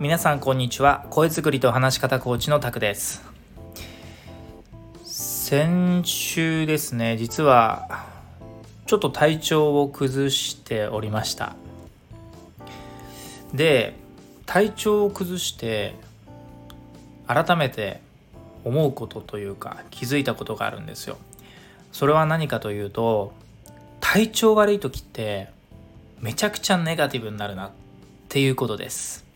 皆さんこんにちは。声作りと話し方コーチのタクです。先週ですね実はちょっと体調を崩しておりました。で体調を崩して改めて思うことというか気づいたことがあるんですよ。それは何かというと体調悪い時ってめちゃくちゃネガティブになるなっていうことです。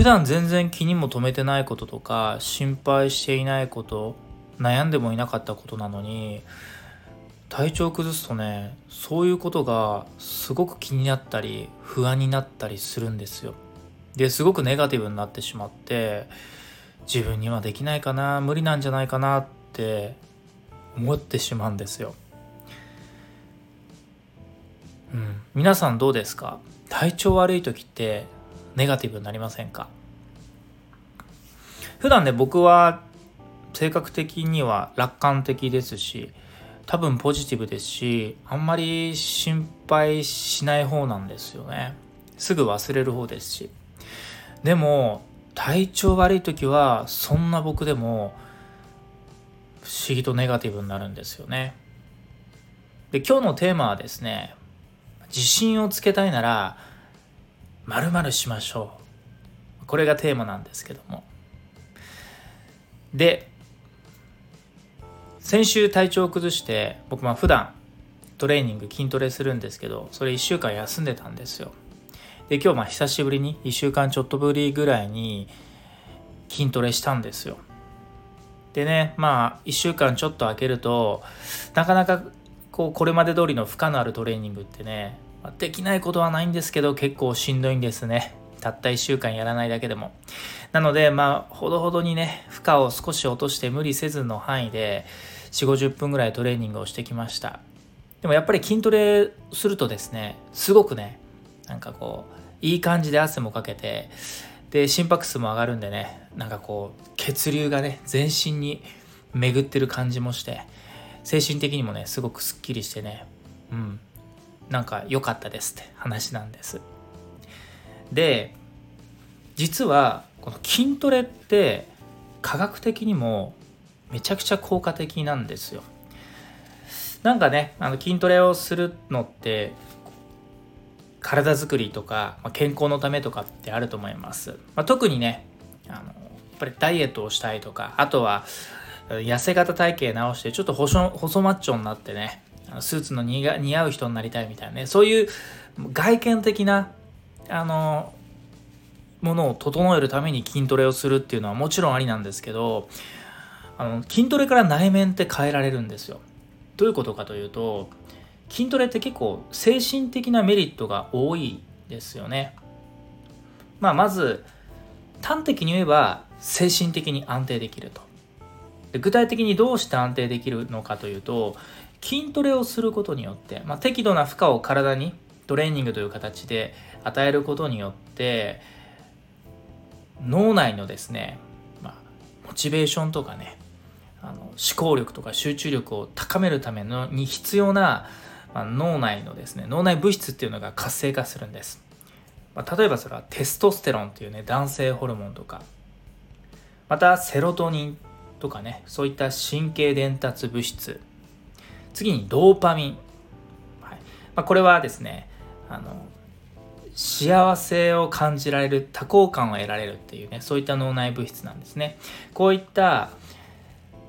普段全然気にも留めてないこととか心配していないこと悩んでもいなかったことなのに体調崩すとねそういうことがすごく気になったり不安になったりするんですよ。ですごくネガティブになってしまって自分にはできないかな無理なんじゃないかなって思ってしまうんですよ。うん、皆さんどうですか？体調悪い時ってネガティブになりませんか？普段ね僕は性格的には楽観的ですし多分ポジティブですしあんまり心配しない方なんですよね。すぐ忘れる方ですし。でも体調悪い時はそんな僕でも不思議とネガティブになるんですよね。で今日のテーマはですね自信をつけたいなら〇〇しましょう。これがテーマなんですけども。で先週体調を崩して僕まあ普段トレーニング筋トレするんですけどそれ1週間休んでたんですよ。で今日まあ久しぶりに1週間ちょっとぶりぐらいに筋トレしたんですよ。でねまあ1週間ちょっと空けるとなかなかこうこれまで通りの負荷のあるトレーニングってね、できないことはないんですけど結構しんどいんですね。たった1週間やらないだけでも。なのでまあほどほどにね負荷を少し落として無理せずの範囲で4 5 0分ぐらいトレーニングをしてきました。でもやっぱり筋トレするとですねすごくねなんかこういい感じで汗もかけてで心拍数も上がるんでねなんかこう血流がね全身に巡ってる感じもして精神的にもねすごくすっきりしてね。うん。なんか良かったですって話なんです。で実はこの筋トレって科学的にもめちゃくちゃ効果的なんですよ。なんかねあの筋トレをするのって体づくりとか、まあ、健康のためとかってあると思います、まあ、特にねあのやっぱりダイエットをしたいとかあとは痩せ型体型直してちょっと細細マッチョになってねスーツの似合う人になりたいみたいなねそういう外見的なあのものを整えるために筋トレをするっていうのはもちろんありなんですけどあの筋トレから内面って変えられるんですよ。どういうことかというと筋トレって結構精神的なメリットが多いですよね。まあまず端的に言えば精神的に安定できると。で具体的にどうして安定できるのかというと筋トレをすることによって、まあ、適度な負荷を体にトレーニングという形で与えることによって脳内のですね、まあ、モチベーションとかねあの思考力とか集中力を高めるためのに必要な、まあ、脳内のですね脳内物質っていうのが活性化するんです、まあ、例えばそれはテストステロンっていうね男性ホルモンとか。またセロトニンとかねそういった神経伝達物質。次にドーパミン、はい。まあ、これはですねあの幸せを感じられる多幸感を得られるっていうねそういった脳内物質なんですね。こういった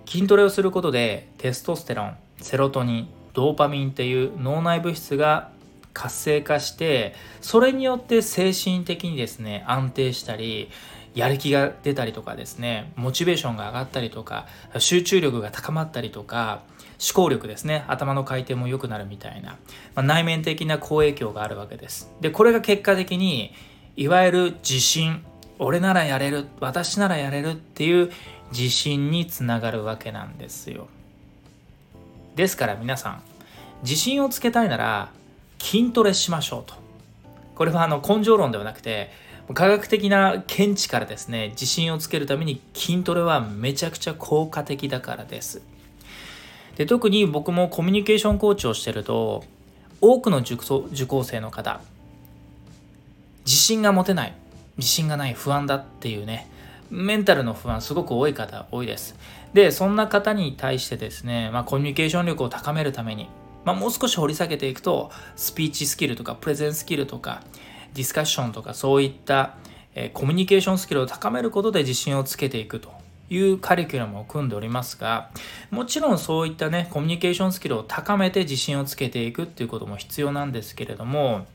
筋トレをすることでテストステロンセロトニンドーパミンっていう脳内物質が活性化してそれによって精神的にですね安定したりやる気が出たりとかですねモチベーションが上がったりとか集中力が高まったりとか思考力ですね。頭の回転も良くなるみたいな、まあ、内面的な好影響があるわけです。でこれが結果的にいわゆる自信。俺ならやれる。私ならやれるっていう自信につながるわけなんですよ。ですから皆さん自信をつけたいなら筋トレしましょうと。これはあの根性論ではなくて科学的な見地からですね自信をつけるために筋トレはめちゃくちゃ効果的だからです。で特に僕もコミュニケーションコーチをしてると多くの受講生の方自信が持てない自信がない不安だっていうねメンタルの不安すごく多い方多いです。でそんな方に対してですね、まあ、コミュニケーション力を高めるために、まあ、もう少し掘り下げていくとスピーチスキルとかプレゼンスキルとかディスカッションとかそういった、えコミュニケーションスキルを高めることで自信をつけていくと。いうカリキュラムを組んでおりますがもちろんそういったねコミュニケーションスキルを高めて自信をつけていくっていうことも必要なんですけれども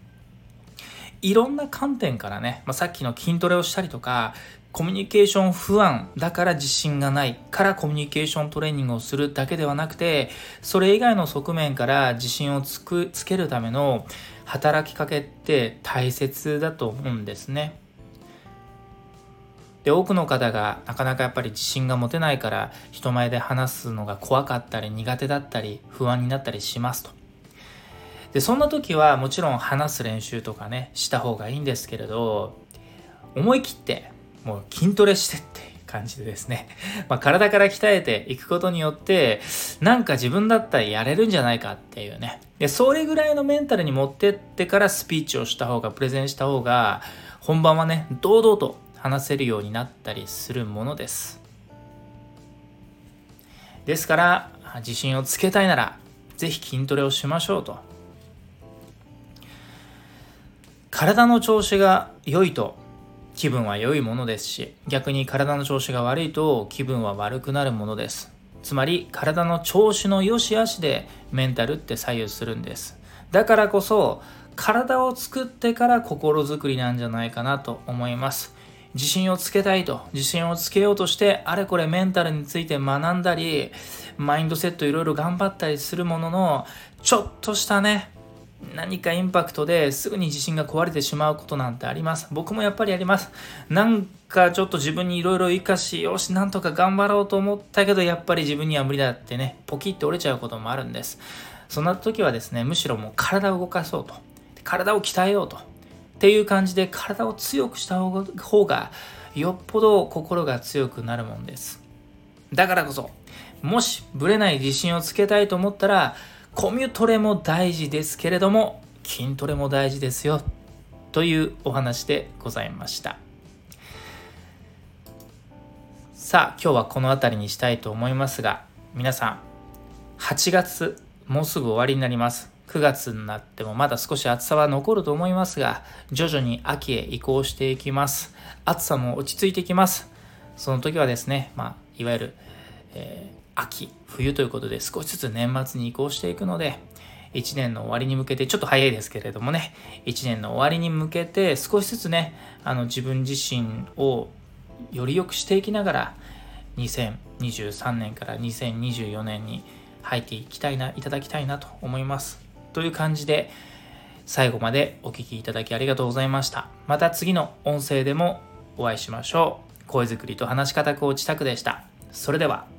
いろんな観点からね、まあ、さっきの筋トレをしたりとかコミュニケーション不安だから自信がないからコミュニケーショントレーニングをするだけではなくてそれ以外の側面から自信をつくつけるための働きかけって大切だと思うんですね。で多くの方がなかなかやっぱり自信が持てないから人前で話すのが怖かったり苦手だったり不安になったりしますと。でそんな時はもちろん話す練習とかねした方がいいんですけれど思い切ってもう筋トレしてって感じでですね、まあ、体から鍛えていくことによってなんか自分だったらやれるんじゃないかっていうねでそれぐらいのメンタルに持ってってからスピーチをした方がプレゼンした方が本番はね堂々と話せるようになったりするものです。ですから自信をつけたいなら是非筋トレをしましょうと。体の調子が良いと気分は良いものですし逆に体の調子が悪いと気分は悪くなるものです。つまり体の調子の良し悪しでメンタルって左右するんです。だからこそ体を作ってから心づくりなんじゃないかなと思います。自信をつけたいと自信をつけようとしてあれこれメンタルについて学んだりマインドセットいろいろ頑張ったりするもののちょっとしたね何かインパクトですぐに自信が壊れてしまうことなんてあります。僕もやっぱりあります。なんかちょっと自分にいろいろ生かし、よし、なんとか頑張ろうと思ったけど、やっぱり自分には無理だってね、ポキッと折れちゃうこともあるんです。そんな時はですね、むしろもう体を動かそうと。体を鍛えようと。っていう感じで体を強くした方が、よっぽど心が強くなるもんです。だからこそ、もしブレない自信をつけたいと思ったら、コミュトレも大事ですけれども筋トレも大事ですよ。というお話でございました。さあ今日はこの辺りにしたいと思いますが皆さん8月もうすぐ終わりになります。9月になってもまだ少し暑さは残ると思いますが徐々に秋へ移行していきます暑さも落ち着いてきますその時はですね、まあ、いわゆる、えー秋、冬ということで少しずつ年末に移行していくので、1年の終わりに向けて、ちょっと早いですけれどもね、1年の終わりに向けて少しずつね、あの自分自身をより良くしていきながら、2023年から2024年に入っていきたいな、いただきたいなと思います。という感じで、最後までお聴きいただきありがとうございました。また次の音声でもお会いしましょう。声作りと話し方コーチタクでした。それでは。